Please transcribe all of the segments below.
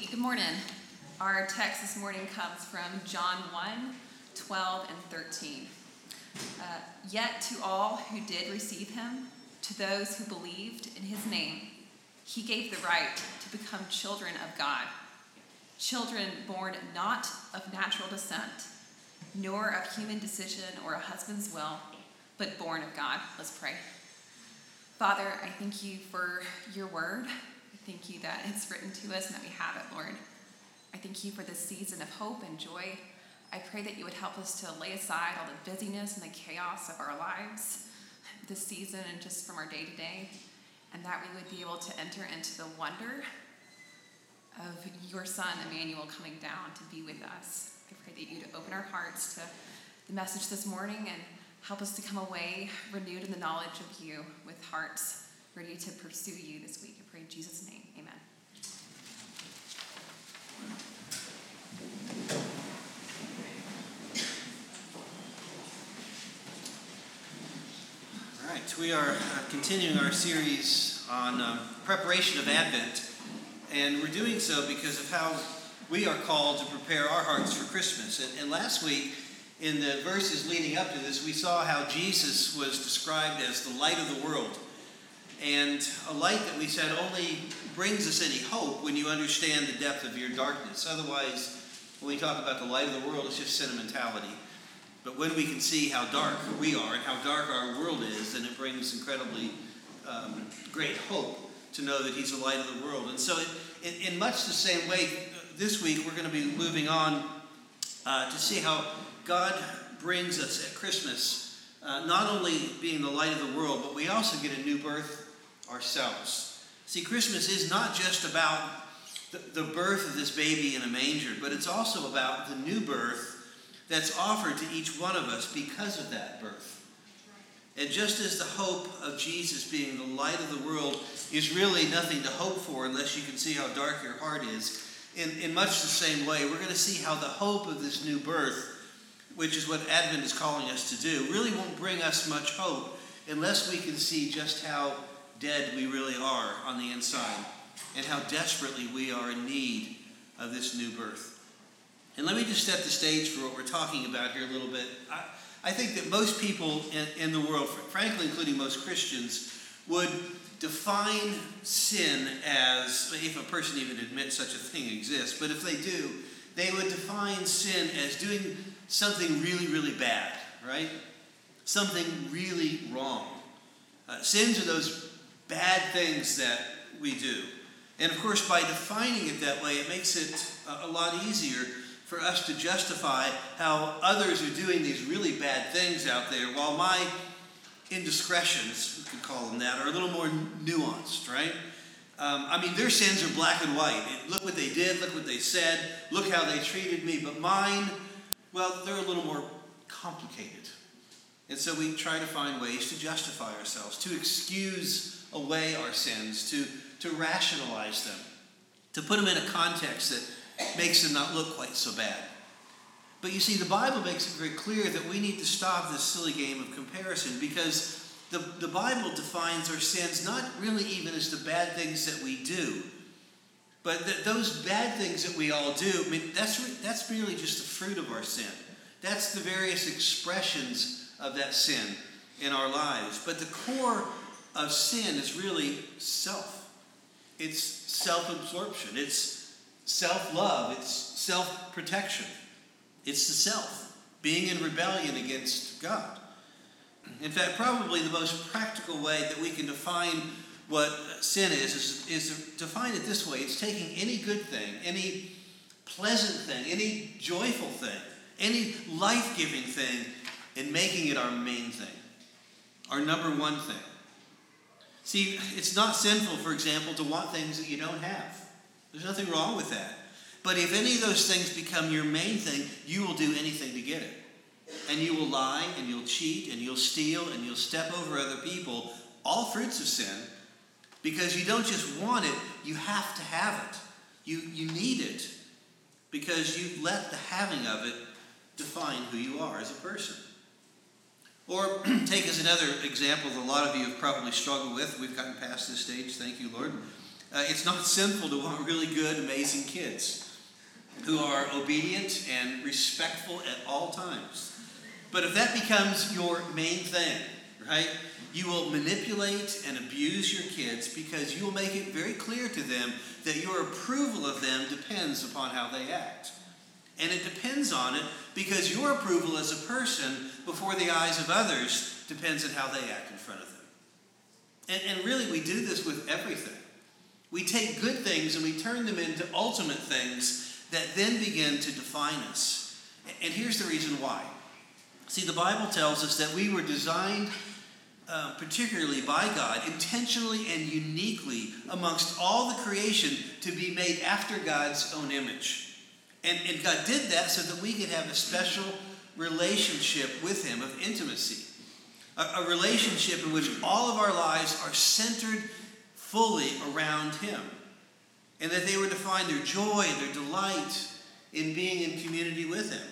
Hey, good morning. Our text this morning comes from John 1 12 and 13. Uh, Yet to all who did receive him, to those who believed in his name, he gave the right to become children of God. Children born not of natural descent, nor of human decision or a husband's will, but born of God. Let's pray. Father, I thank you for your word. Thank you that it's written to us and that we have it, Lord. I thank you for this season of hope and joy. I pray that you would help us to lay aside all the busyness and the chaos of our lives this season and just from our day to day, and that we would be able to enter into the wonder of your Son, Emmanuel, coming down to be with us. I pray that you'd open our hearts to the message this morning and help us to come away renewed in the knowledge of you with hearts ready to pursue you this week. Pray in Jesus' name. Amen. All right, we are uh, continuing our series on um, preparation of Advent, and we're doing so because of how we are called to prepare our hearts for Christmas. And, and last week, in the verses leading up to this, we saw how Jesus was described as the light of the world, and a light that we said only brings us any hope when you understand the depth of your darkness. Otherwise, when we talk about the light of the world, it's just sentimentality. But when we can see how dark we are and how dark our world is, then it brings incredibly um, great hope to know that He's the light of the world. And so, in, in much the same way, this week we're going to be moving on uh, to see how God brings us at Christmas, uh, not only being the light of the world, but we also get a new birth ourselves. See, Christmas is not just about the, birth of this baby in a manger, but it's also about the new birth that's offered to each one of us because of that birth. And just as the hope of Jesus being the light of the world is really nothing to hope for unless you can see how dark your heart is, in, in much the same way, we're going to see how the hope of this new birth, which is what Advent is calling us to do, really won't bring us much hope unless we can see just how dead we really are on the inside and how desperately we are in need of this new birth. And let me just set the stage for what we're talking about here a little bit. I, I think that most people in, in the world, frankly, including most Christians, would define sin as, if a person even admits such a thing exists, but if they do, they would define sin as doing something really, really bad, right? Something really wrong. Uh, sins are those bad things that we do. And of course, by defining it that way, it makes it a, lot easier for us to justify how others are doing these really bad things out there, while my indiscretions, we could call them that, are a little more nuanced, right? Um, I mean, their sins are black and white. Look what they did, look what they said, look how they treated me. But mine, well, they're a little more complicated. And so we try to find ways to justify ourselves, to excuse away our sins, to, to rationalize them, to put them in a context that makes them not look quite so bad. But you see, the Bible makes it very clear that we need to stop this silly game of comparison because the, the Bible defines our sins not really even as the bad things that we do, but that those bad things that we all do, I mean, that's, that's really just the fruit of our sin. That's the various expressions of that sin in our lives. But the core of sin is really self. It's self absorption. It's self love, it's self protection, it's the self, being in rebellion against God. In fact, probably the most practical way that we can define what sin is, is, is to define it this way it's taking any good thing, any pleasant thing, any joyful thing, any life giving thing, and making it our main thing, our number one thing. See, it's not sinful, for example, to want things that you don't have. There's nothing wrong with that. But if any of those things become your main thing, you will do anything to get it. And you will lie, and you'll cheat, and you'll steal, and you'll step over other people, all fruits of sin, because you don't just want it, you have to have it. You, you need it because you've let the having of it define who you are as a person. Or take as another example that a lot of you have probably struggled with. We've gotten past this stage, thank you, Lord. Uh, it's not sinful to want really good, amazing kids who are obedient and respectful at all times. But if that becomes your main thing, right, you will manipulate and abuse your kids because you will make it very clear to them that your approval of them depends upon how they act. And it depends on it because your approval as a person before the eyes of others depends on how they act in front of them. And, and really, we do this with everything. We take good things and we turn them into ultimate things that then begin to define us. And here's the reason why. See, the Bible tells us that we were designed, uh, particularly by God, intentionally and uniquely amongst all the creation to be made after God's own image. And, and God did that so that we could have a special relationship with Him of intimacy. A, a relationship in which all of our lives are centered fully around Him. And that they were to find their joy and their delight in being in community with Him.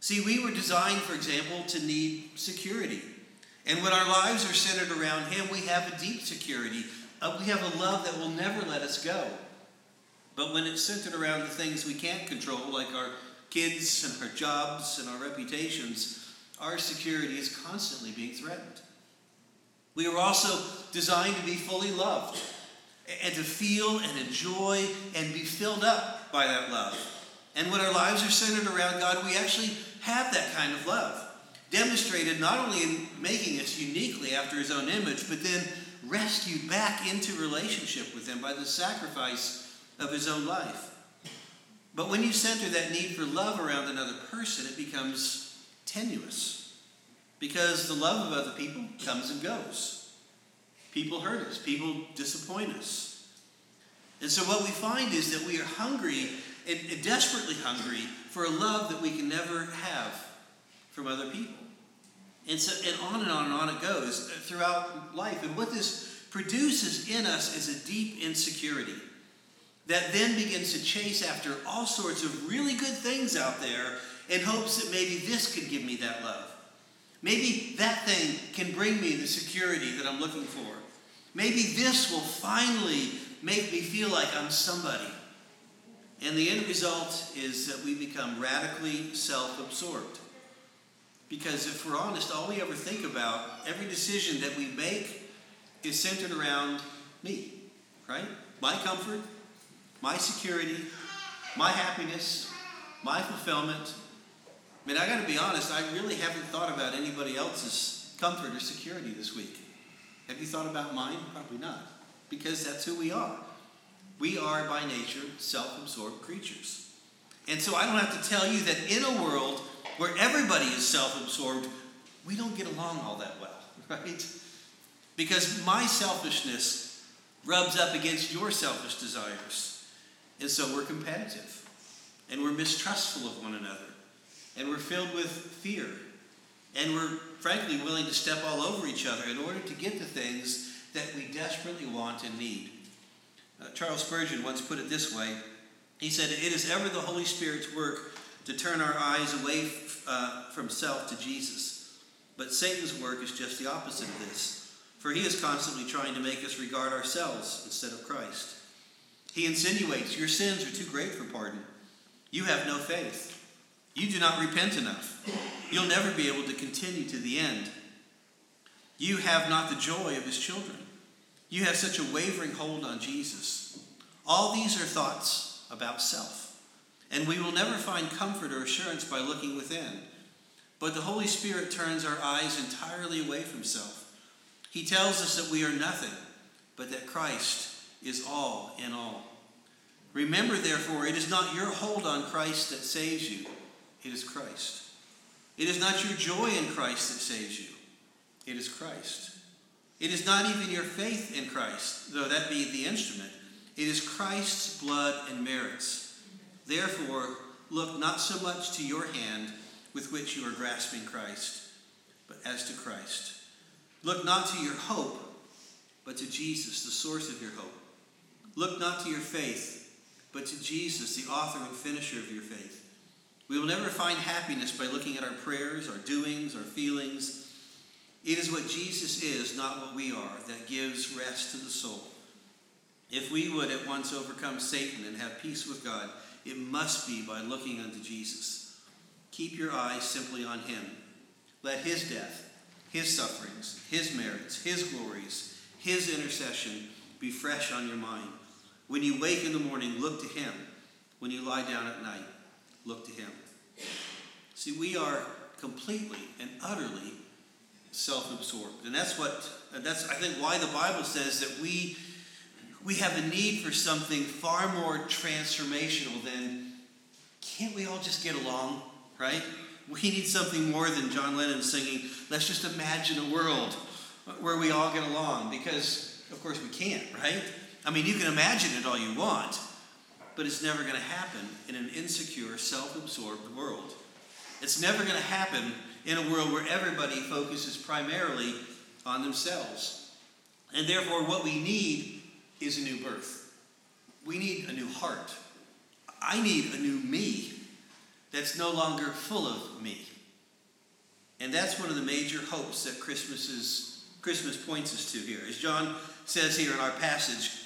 See, we were designed, for example, to need security. And when our lives are centered around Him, we have a deep security. Uh, we have a love that will never let us go. But when it's centered around the things we can't control, like our kids and our jobs and our reputations, our security is constantly being threatened. We are also designed to be fully loved and to feel and enjoy and be filled up by that love. And when our lives are centered around God, we actually have that kind of love. Demonstrated not only in making us uniquely after his own image, but then rescued back into relationship with him by the sacrifice of his own life. But when you center that need for love around another person, it becomes tenuous. Because the love of other people comes and goes. People hurt us, people disappoint us. And so what we find is that we are hungry and, desperately hungry for a love that we can never have from other people. And so and on and on and on it goes throughout life. And what this produces in us is a deep insecurity that then begins to chase after all sorts of really good things out there in hopes that maybe this could give me that love. Maybe that thing can bring me the security that I'm looking for. Maybe this will finally make me feel like I'm somebody. And the end result is that we become radically self absorbed. Because if we're honest, all we ever think about, every decision that we make, is centered around me, right? My comfort, my security, my happiness, my fulfillment. I mean, I got to be honest, I really haven't thought about anybody else's comfort or security this week. Have you thought about mine? Probably not, because that's who we are. We are by nature self absorbed creatures. And so I don't have to tell you that in a world where everybody is self absorbed, we don't get along all that well, right? Because my selfishness rubs up against your selfish desires. And so we're competitive. And we're mistrustful of one another. And we're filled with fear. And we're frankly willing to step all over each other in order to get the things that we desperately want and need. Uh, Charles Spurgeon once put it this way He said, It is ever the Holy Spirit's work to turn our eyes away uh, from self to Jesus. But Satan's work is just the opposite of this, for he is constantly trying to make us regard ourselves instead of Christ. He insinuates, Your sins are too great for pardon. You have no faith. You do not repent enough. You'll never be able to continue to the end. You have not the joy of his children. You have such a wavering hold on Jesus. All these are thoughts about self. And we will never find comfort or assurance by looking within. But the Holy Spirit turns our eyes entirely away from self. He tells us that we are nothing, but that Christ is all in all. Remember, therefore, it is not your hold on Christ that saves you, it is Christ. It is not your joy in Christ that saves you, it is Christ. It is not even your faith in Christ, though that be the instrument. It is Christ's blood and merits. Therefore, look not so much to your hand with which you are grasping Christ, but as to Christ. Look not to your hope, but to Jesus, the source of your hope. Look not to your faith, but to Jesus, the author and finisher of your faith. We will never find happiness by looking at our prayers, our doings, our feelings, it is what Jesus is, not what we are, that gives rest to the soul. If we would at once overcome Satan and have peace with God, it must be by looking unto Jesus. Keep your eyes simply on him. Let his death, his sufferings, his merits, his glories, his intercession be fresh on your mind. When you wake in the morning, look to him. When you lie down at night, look to him. See, we are completely and utterly self-absorbed. And that's what that's I think why the Bible says that we we have a need for something far more transformational than can't we all just get along, right? We need something more than John Lennon singing, let's just imagine a world where we all get along because of course we can't, right? I mean, you can imagine it all you want, but it's never going to happen in an insecure, self-absorbed world. It's never going to happen in a world where everybody focuses primarily on themselves. And therefore, what we need is a new birth. We need a new heart. I need a new me that's no longer full of me. And that's one of the major hopes that Christmas, is, Christmas points us to here. As John says here in our passage,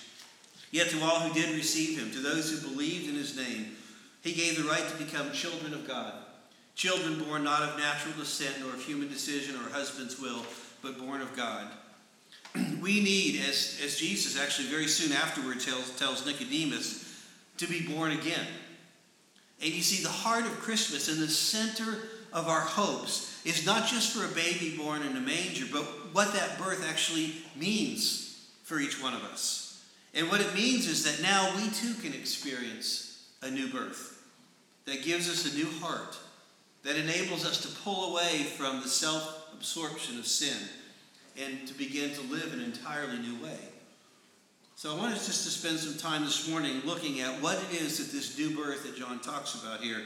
Yet to all who did receive him, to those who believed in his name, he gave the right to become children of God. Children born not of natural descent nor of human decision or husband's will, but born of God. we need, as, as Jesus actually very soon afterward tells, tells Nicodemus, to be born again. And you see, the heart of Christmas and the center of our hopes is not just for a baby born in a manger, but what that birth actually means for each one of us. And what it means is that now we too can experience a new birth that gives us a new heart, that enables us to pull away from the self absorption of sin and to begin to live an entirely new way. So I want us just to spend some time this morning looking at what it is that this new birth that John talks about here,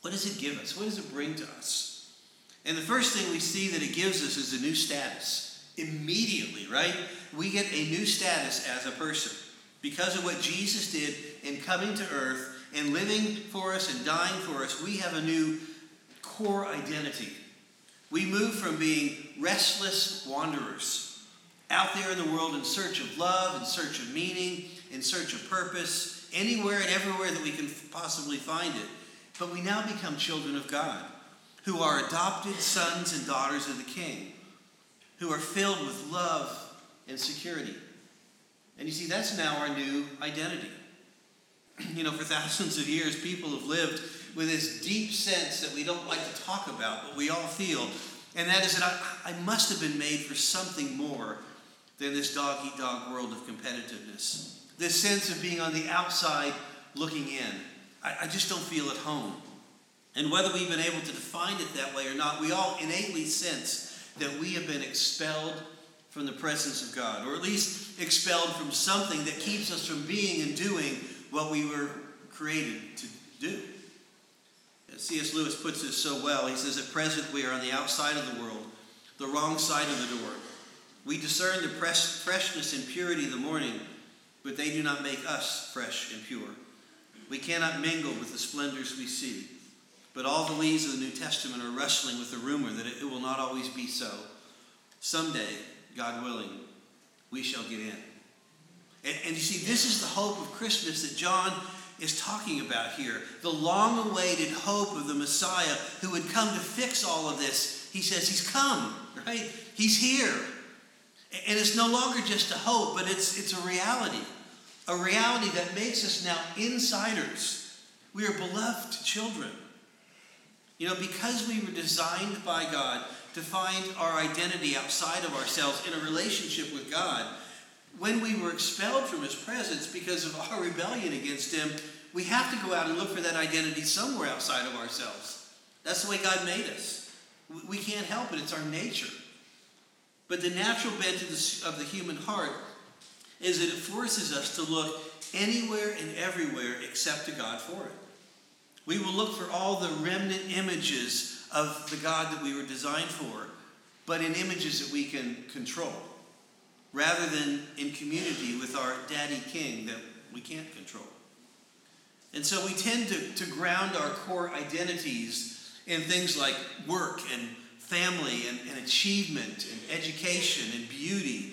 what does it give us? What does it bring to us? And the first thing we see that it gives us is a new status. Immediately, right? We get a new status as a person. Because of what Jesus did in coming to earth and living for us and dying for us, we have a new core identity. We move from being restless wanderers out there in the world in search of love, in search of meaning, in search of purpose, anywhere and everywhere that we can possibly find it. But we now become children of God, who are adopted sons and daughters of the King, who are filled with love and security. And you see, that's now our new identity. You know, for thousands of years, people have lived with this deep sense that we don't like to talk about, but we all feel. And that is that I, I must have been made for something more than this dog eat dog world of competitiveness. This sense of being on the outside looking in. I, I just don't feel at home. And whether we've been able to define it that way or not, we all innately sense that we have been expelled from the presence of God, or at least expelled from something that keeps us from being and doing what we were created to do. C.S. Lewis puts it so well. He says, At present, we are on the outside of the world, the wrong side of the door. We discern the freshness and purity of the morning, but they do not make us fresh and pure. We cannot mingle with the splendors we see, but all the leaves of the New Testament are wrestling with the rumor that it will not always be so. Someday, God willing, we shall get in. And, and you see, this is the hope of Christmas that John is talking about here. The long awaited hope of the Messiah who would come to fix all of this. He says he's come, right? He's here. And it's no longer just a hope, but it's, it's a reality. A reality that makes us now insiders. We are beloved children. You know, because we were designed by God to find our identity outside of ourselves in a relationship with God, when we were expelled from his presence because of our rebellion against him, we have to go out and look for that identity somewhere outside of ourselves. That's the way God made us. We can't help it, it's our nature. But the natural bent of the human heart is that it forces us to look anywhere and everywhere except to God for it. We will look for all the remnant images of the God that we were designed for, but in images that we can control rather than in community with our daddy king that we can't control. And so we tend to, to ground our core identities in things like work and family and, and achievement and education and beauty.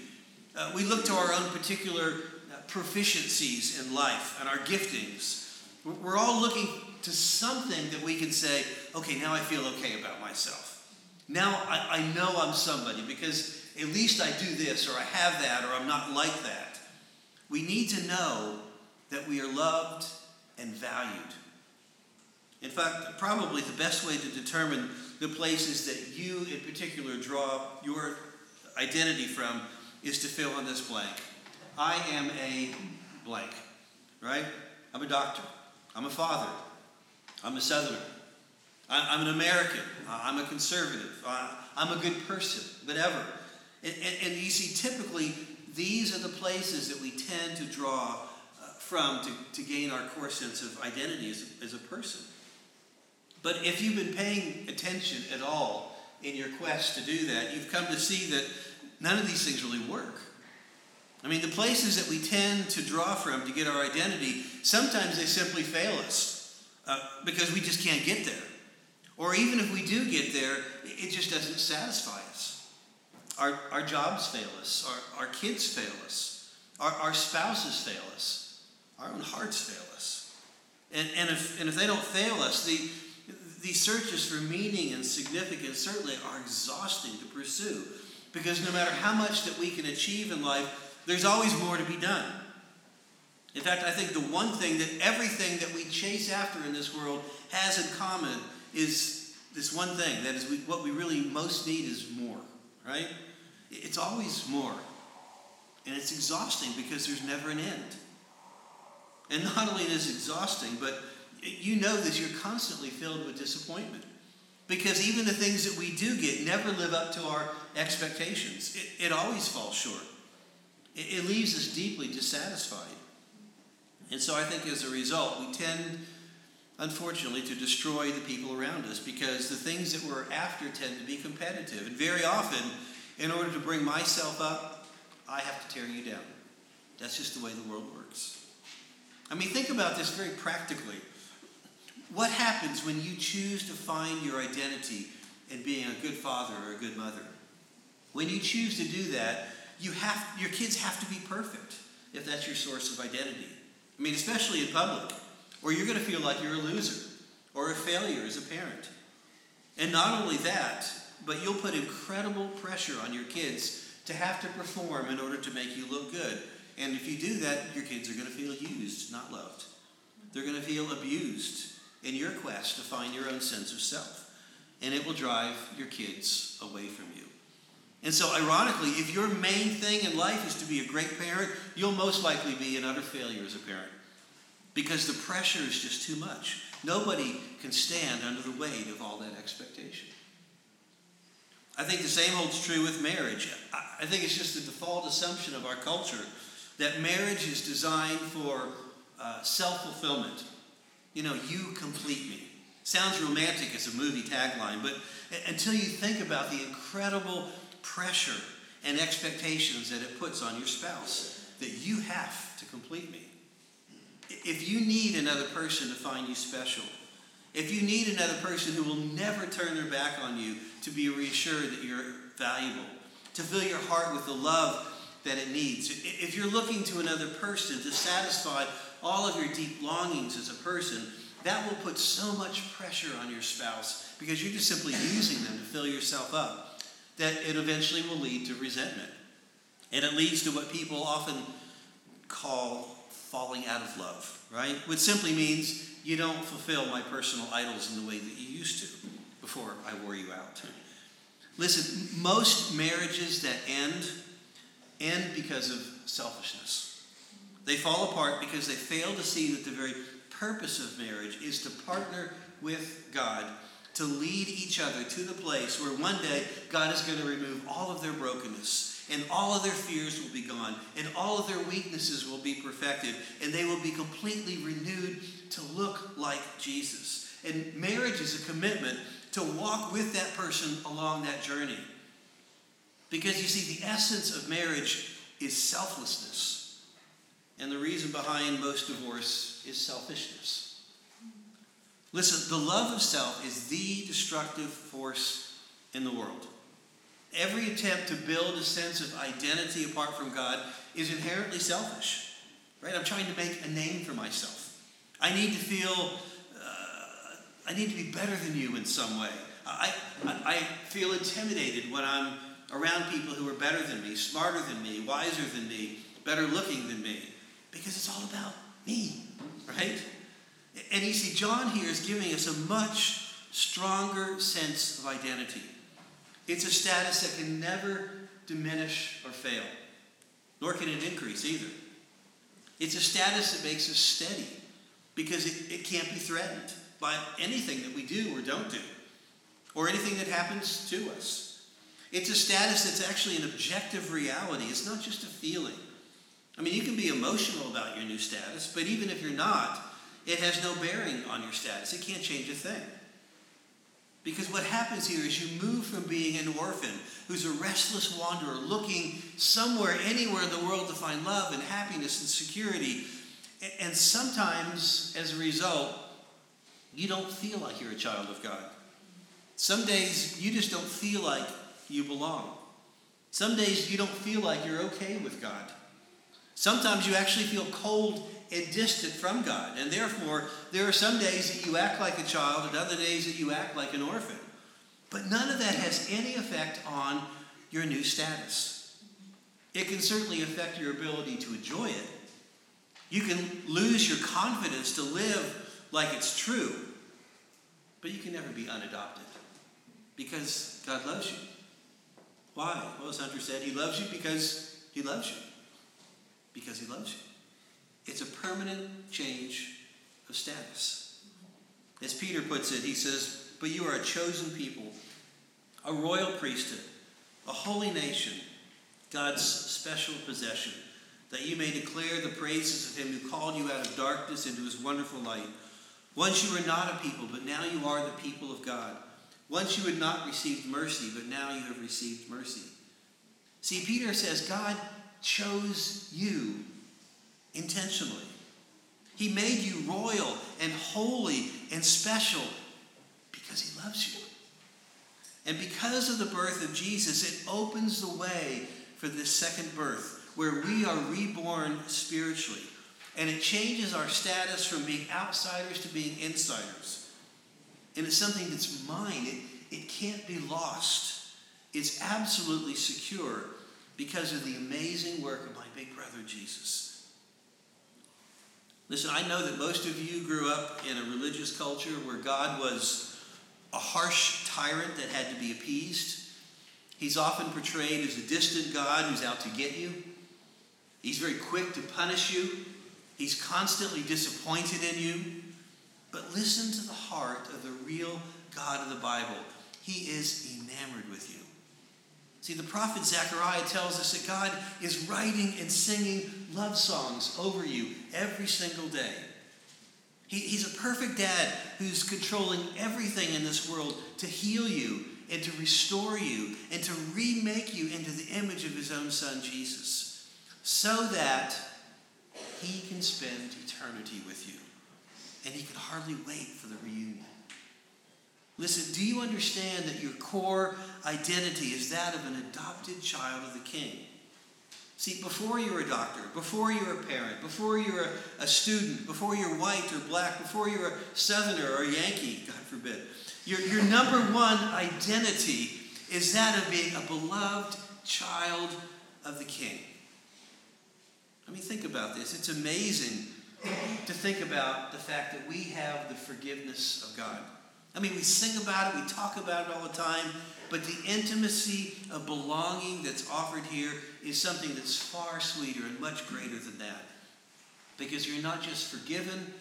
Uh, we look to our own particular uh, proficiencies in life and our giftings. We're all looking to something that we can say, okay, now I feel okay about myself. Now I, I know I'm somebody because at least I do this or I have that or I'm not like that. We need to know that we are loved and valued. In fact, probably the best way to determine the places that you in particular draw your identity from is to fill in this blank. I am a blank, right? I'm a doctor. I'm a father. I'm a southerner. I'm an American. I'm a conservative. I'm a good person, whatever. And, and, and, you see, typically, these are the places that we tend to draw uh, from to, to gain our core sense of identity as as a person. But if you've been paying attention at all in your quest to do that, you've come to see that none of these things really work. I mean, the places that we tend to draw from to get our identity, sometimes they simply fail us uh, because we just can't get there. Or even if we do get there, it just doesn't satisfy us. Our, our jobs fail us, our, our kids fail us, our, our spouses fail us, our own hearts fail us. And, and, if, and if they don't fail us, the, these searches for meaning and significance certainly are exhausting to pursue because no matter how much that we can achieve in life, there's always more to be done. In fact, I think the one thing that everything that we chase after in this world has in common is this one thing that is we, what we really most need is more, right? It's always more. And it's exhausting because there's never an end. And not only is it exhausting, but you know that you're constantly filled with disappointment. Because even the things that we do get never live up to our expectations. It, it always falls short. It, it leaves us deeply dissatisfied. And so I think as a result, we tend unfortunately, to destroy the people around us because the things that we're after tend to be competitive. And very often, in order to bring myself up, I have to tear you down. That's just the way the world works. I mean, think about this very practically. What happens when you choose to find your identity in being a good father or a good mother? When you choose to do that, you have, your kids have to be perfect if that's your source of identity. I mean, especially in public or you're going to feel like you're a loser or a failure as a parent. And not only that, but you'll put incredible pressure on your kids to have to perform in order to make you look good. And if you do that, your kids are going to feel used, not loved. They're going to feel abused in your quest to find your own sense of self. And it will drive your kids away from you. And so, ironically, if your main thing in life is to be a great parent, you'll most likely be an utter failure as a parent because the pressure is just too much. Nobody can stand under the weight of all that expectation. I think the same holds true with marriage. I think it's just the default assumption of our culture that marriage is designed for uh, self fulfillment. You know, you complete me. Sounds romantic as a movie tagline, but until you think about the incredible pressure and expectations that it puts on your spouse, that you have to complete me. If you need another person to find you special, if you need another person who will never turn their back on you to be reassured that you're valuable, to fill your heart with the love that it needs, if you're looking to another person to satisfy all of your deep longings as a person, that will put so much pressure on your spouse because you're just simply using them to fill yourself up that it eventually will lead to resentment. And it leads to what people often call falling out of love, right? Which simply means you don't fulfill my personal idols in the way that you used to before I wore you out. Listen, most marriages that end end because of selfishness. They fall apart because they fail to see that the very purpose of marriage is to partner with God to lead each other to the place where one day God is going to remove all of their brokenness and all of their fears will be gone, and all of their weaknesses will be perfected, and they will be completely renewed to look like Jesus. And marriage is a commitment to walk with that person along that journey. Because you see, the essence of marriage is selflessness. And the reason behind most divorce is selfishness. Listen, the love of self is the destructive force in the world. Every attempt to build a sense of identity apart from God is inherently selfish. right? I'm trying to make a name for myself. I need to feel, uh, I need to be better than you in some way. I, I, I feel intimidated when I'm around people who are better than me, smarter than me, wiser than me, better looking than me, because it's all about me, right? And you see, John here is giving us a much stronger sense of identity. It's a status that can never diminish or fail, nor can it increase either. It's a status that makes us steady because it, it can't be threatened by anything that we do or don't do, or anything that happens to us. It's a status that's actually an objective reality. It's not just a feeling. I mean, you can be emotional about your new status, but even if you're not, it has no bearing on your status. It can't change a thing. Because what happens here is you move from being an orphan who's a restless wanderer looking somewhere, anywhere in the world to find love and happiness and security. And sometimes, as a result, you don't feel like you're a child of God. Some days you just don't feel like you belong. Some days you don't feel like you're okay with God. Sometimes you actually feel cold and distant from God. And therefore, there are some days that you act like a child and other days that you act like an orphan. But none of that has any effect on your new status. It can certainly affect your ability to enjoy it. You can lose your confidence to live like it's true, but you can never be unadopted because God loves you. Why? Well, as Hunter said, He loves you because He loves you. Because He loves you. It's a permanent change of status. As Peter puts it, he says, But you are a chosen people, a royal priesthood, a holy nation, God's special possession, that you may declare the praises of him who called you out of darkness into his wonderful light. Once you were not a people, but now you are the people of God. Once you had not received mercy, but now you have received mercy. See, Peter says God chose you intentionally. He made you royal and holy and special because He loves you. And because of the birth of Jesus, it opens the way for this second birth where we are reborn spiritually. And it changes our status from being outsiders to being insiders. And it's something that's mine, it, it can't be lost. It's absolutely secure because of the amazing work of my big brother Jesus. Listen, I know that most of you grew up in a religious culture where God was a harsh tyrant that had to be appeased. He's often portrayed as a distant God who's out to get you. He's very quick to punish you. He's constantly disappointed in you. But listen to the heart of the real God of the Bible. He is enamored with you. See, the prophet Zechariah tells us that God is writing and singing love songs over you every single day. He, he's a perfect dad who's controlling everything in this world to heal you and to restore you and to remake you into the image of his own son, Jesus, so that he can spend eternity with you. And he can hardly wait for the reunion. Listen, do you understand that your core identity is that of an adopted child of the King? See, before you're a doctor, before you're a parent, before you're a, a, student, before you're white or black, before you're a southerner or a Yankee, God forbid, your, your number one identity is that of being a beloved child of the King. I mean, think about this. It's amazing to think about the fact that we have the forgiveness of God. I mean, we sing about it, we talk about it all the time, but the intimacy of belonging that's offered here is something that's far sweeter and much greater than that. Because you're not just forgiven,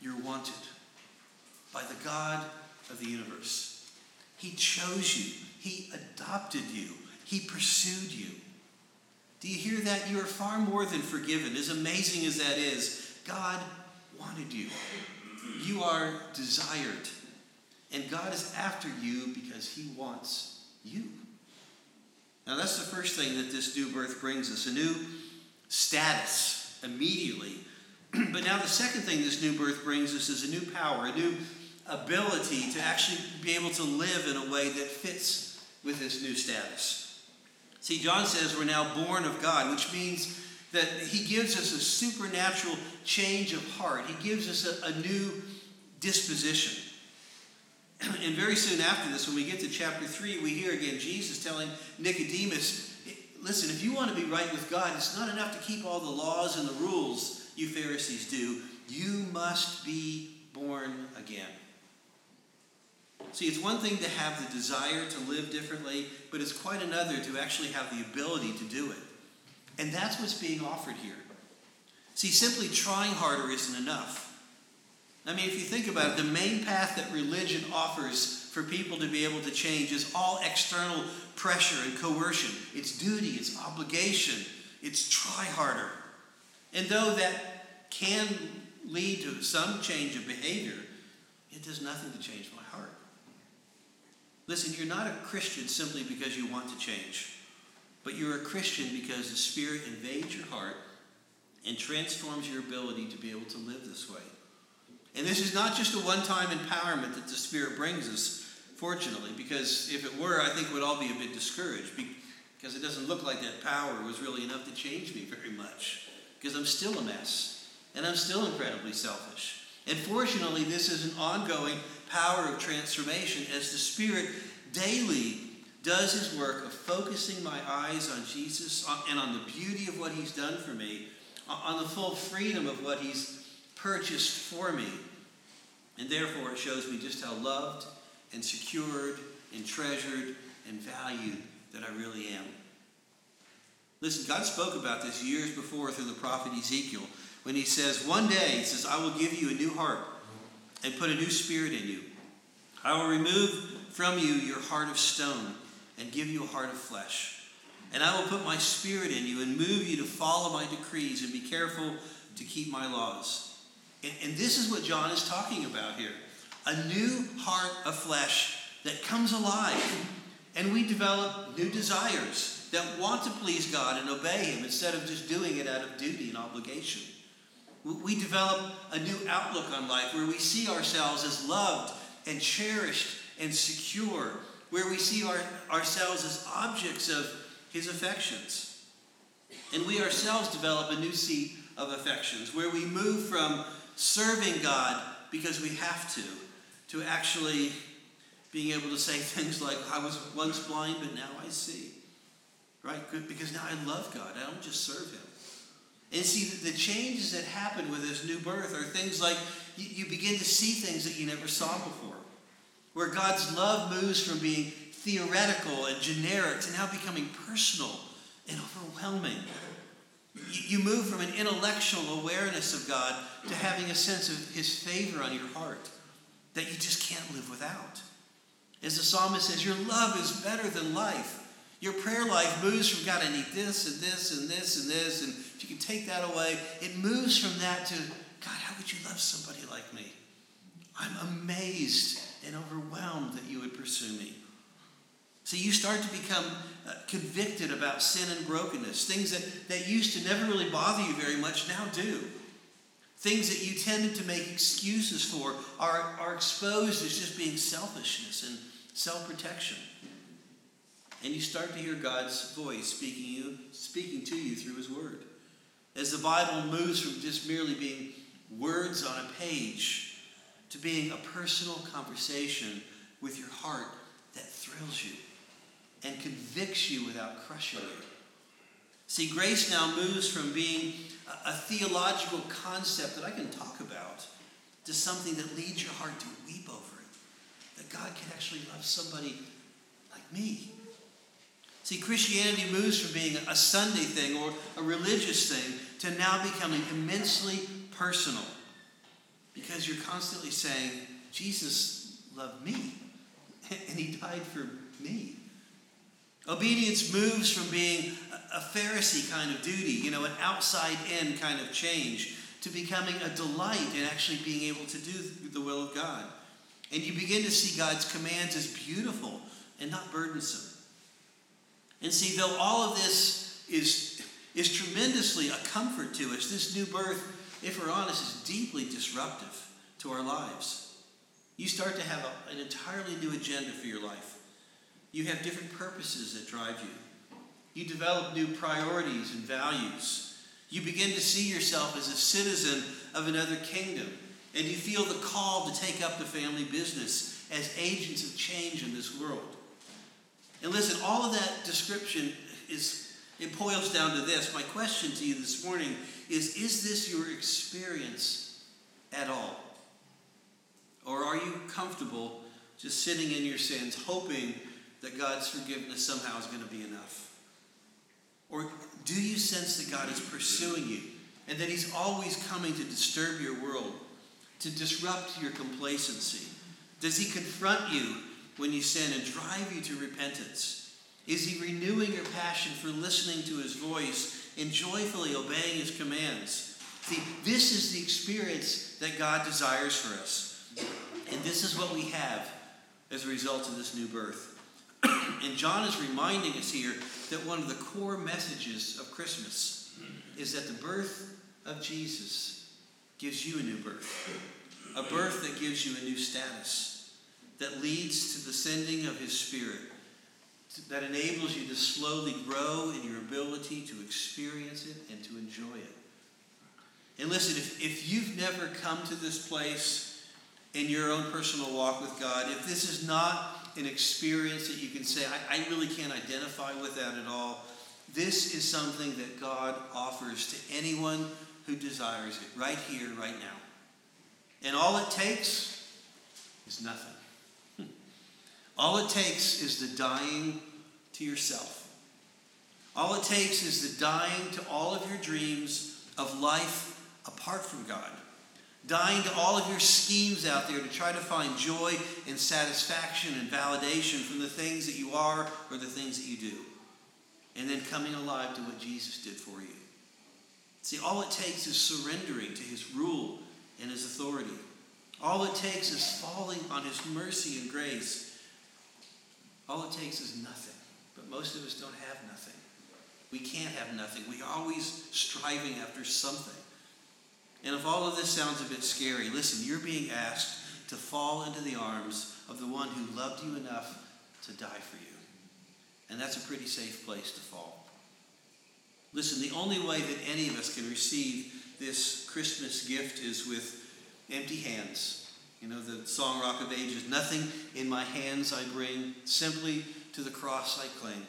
you're wanted by the God of the universe. He chose you, He adopted you, He pursued you. Do you hear that? You are far more than forgiven. As amazing as that is, God wanted you. You are desired. And God is after you because He wants you. Now, that's the first thing that this new birth brings us a new status immediately. but now, the second thing this new birth brings us is a new power, a new ability to actually be able to live in a way that fits with this new status. See, John says we're now born of God, which means that He gives us a supernatural change of heart. He gives us a, a new disposition. And very soon after this, when we get to chapter 3, we hear again Jesus telling Nicodemus, Listen, if you want to be right with God, it's not enough to keep all the laws and the rules you Pharisees do. You must be born again. See, it's one thing to have the desire to live differently, but it's quite another to actually have the ability to do it. And that's what's being offered here. See, simply trying harder isn't enough. I mean, if you think about it, the main path that religion offers for people to be able to change is all external pressure and coercion. It's duty, it's obligation, it's try harder. And though that can lead to some change of behavior, it does nothing to change my heart. Listen, you're not a Christian simply because you want to change, but you're a Christian because the Spirit invades your heart and transforms your ability to be able to live this way. And this is not just a one time empowerment that the Spirit brings us, fortunately, because if it were, I think we'd all be a bit discouraged because it doesn't look like that power was really enough to change me very much because I'm still a mess and I'm still incredibly selfish. And fortunately, this is an ongoing power of transformation as the Spirit daily does his work of focusing my eyes on Jesus uh, and on the beauty of what he's done for me, uh, on the full freedom of what he's purchased for me. And therefore, it shows me just how loved and secured and treasured and valued that I really am. Listen, God spoke about this years before through the prophet Ezekiel when he says, One day, he says, I will give you a new heart and put a new spirit in you. I will remove from you your heart of stone and give you a heart of flesh. And I will put my spirit in you and move you to follow my decrees and be careful to keep my laws. And, and this is what John is talking about here a new heart of flesh that comes alive. And we develop new desires that want to please God and obey Him instead of just doing it out of duty and obligation. We develop a new outlook on life where we see ourselves as loved and cherished and secure, where we see our, ourselves as objects of His affections. And we ourselves develop a new seat of affections where we move from serving God because we have to, to actually being able to say things like, I was once blind, but now I see. Right? Because now I love God. I don't just serve Him. And see, the changes that happen with this new birth are things like you, begin to see things that you never saw before. Where God's love moves from being theoretical and generic to now becoming personal and overwhelming. You move from an intellectual awareness of God to having a sense of His favor on your heart that you just can't live without. As the psalmist says, Your love is better than life. Your prayer life moves from God, I need this and this and this and this, and if you can take that away, it moves from that to God, how could you love somebody like me? I'm amazed and overwhelmed that you would pursue me. So you start to become uh, convicted about sin and brokenness. Things that, that used to never really bother you very much now do. Things that you tended to make excuses for are, are exposed as just being selfishness and self protection. And you start to hear God's voice speaking, you, speaking to you through His Word. As the Bible moves from just merely being words on a page to being a personal conversation with your heart that thrills you and convicts you without crushing you. See, grace now moves from being a, a theological concept that I can talk about to something that leads your heart to weep over it. That God can actually love somebody like me. See, Christianity moves from being a Sunday thing or a religious thing to now becoming immensely personal because you're constantly saying, Jesus loved me and he died for me. Obedience moves from being a Pharisee kind of duty, you know, an outside in kind of change, to becoming a delight in actually being able to do the will of God. And you begin to see God's commands as beautiful and not burdensome. And see, though all of this is, is tremendously a comfort to us, this new birth, if we're honest, is deeply disruptive to our lives. You start to have a, an entirely new agenda for your life. You have different purposes that drive you. You develop new priorities and values. You begin to see yourself as a citizen of another kingdom. And you feel the call to take up the family business as agents of change in this world. And listen, all of that description is, it boils down to this. My question to you this morning is Is this your experience at all? Or are you comfortable just sitting in your sins, hoping that God's forgiveness somehow is going to be enough? Or do you sense that God is pursuing you and that He's always coming to disturb your world, to disrupt your complacency? Does He confront you when you sin and drive you to repentance? Is He renewing your passion for listening to His voice and joyfully obeying His commands? See, this is the experience that God desires for us. And this is what we have as a result of this new birth. And John is reminding us here that one of the core messages of Christmas is that the birth of Jesus gives you a new birth, a birth that gives you a new status, that leads to the sending of His Spirit, that enables you to slowly grow in your ability to experience it and to enjoy it. And listen, if, if you've never come to this place in your own personal walk with God, if this is not an experience that you can say, I, I really can't identify with that at all. This is something that God offers to anyone who desires it, right here, right now. And all it takes is nothing. Hmm. All it takes is the dying to yourself. All it takes is the dying to all of your dreams of life apart from God dying to all of your schemes out there to try to find joy and satisfaction and validation from the things that you are or the things that you do. And then coming alive to what Jesus did for you. See, all it takes is surrendering to his rule and his authority. All it takes is falling on his mercy and grace. All it takes is nothing. But most of us don't have nothing. We can't have nothing. We're always striving after something. And if all of this sounds a bit scary, listen, you're being asked to fall into the arms of the one who loved you enough to die for you. And that's a pretty safe place to fall. Listen, the only way that any of us can receive this Christmas gift is with empty hands. You know, the song Rock of Ages nothing in my hands I bring, simply to the cross I cling.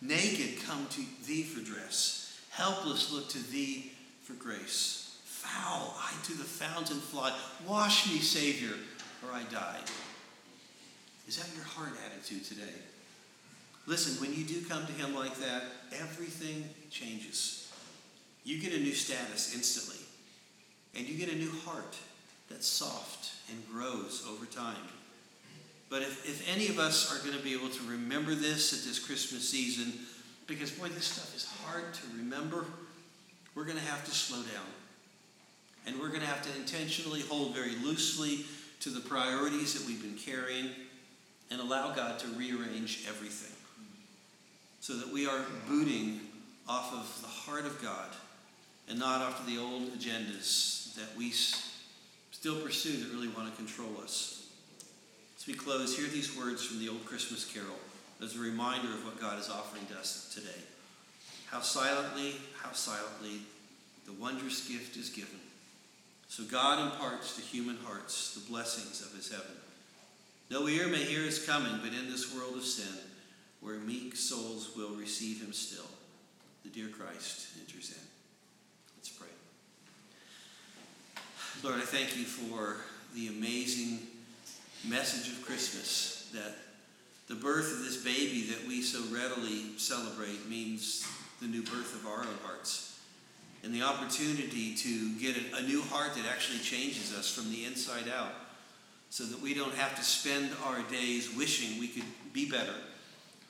Naked come to thee for dress, helpless look to thee for grace foul, I to the fountain fly. Wash me, Savior, or I die. Is that your heart attitude today? Listen, when you do come to Him like that, everything changes. You get a new status instantly, and you get a new heart that's soft and grows over time. But if, if any of us are going to be able to remember this at this Christmas season, because boy, this stuff is hard to remember, we're going to have to slow down. And we're going to have to intentionally hold very loosely to the priorities that we've been carrying and allow God to rearrange everything so that we are booting off of the heart of God and not off of the old agendas that we still pursue that really want to control us. As we close, hear these words from the old Christmas carol as a reminder of what God is offering to us today. How silently, how silently the wondrous gift is given. So God imparts to human hearts the blessings of his heaven. No ear may hear his coming, but in this world of sin, where meek souls will receive him still, the dear Christ enters in. Let's pray. Lord, I thank you for the amazing message of Christmas that the birth of this baby that we so readily celebrate means the new birth of our own hearts and the opportunity to get a, new heart that actually changes us from the inside out so that we don't have to spend our days wishing we could be better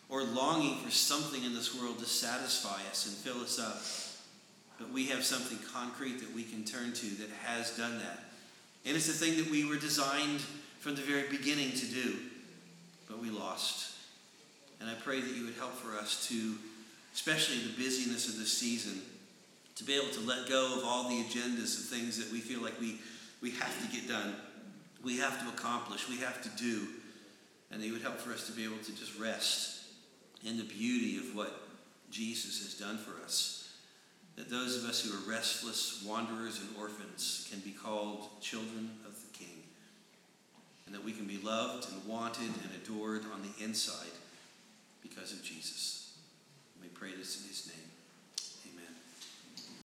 or longing for something in this world to satisfy us and fill us up. But we have something concrete that we can turn to that has done that. And it's the thing that we were designed from the very beginning to do, but we lost. And I pray that you would help for us to, especially the busyness of this season, to be able to let go of all the agendas and things that we feel like we, we have to get done, we have to accomplish, we have to do. And they would help for us to be able to just rest in the beauty of what Jesus has done for us. that those of us who are restless, wanderers, and orphans can be called children of the King, and that we can be loved and wanted and adored on the inside because of Jesus. We pray this in his.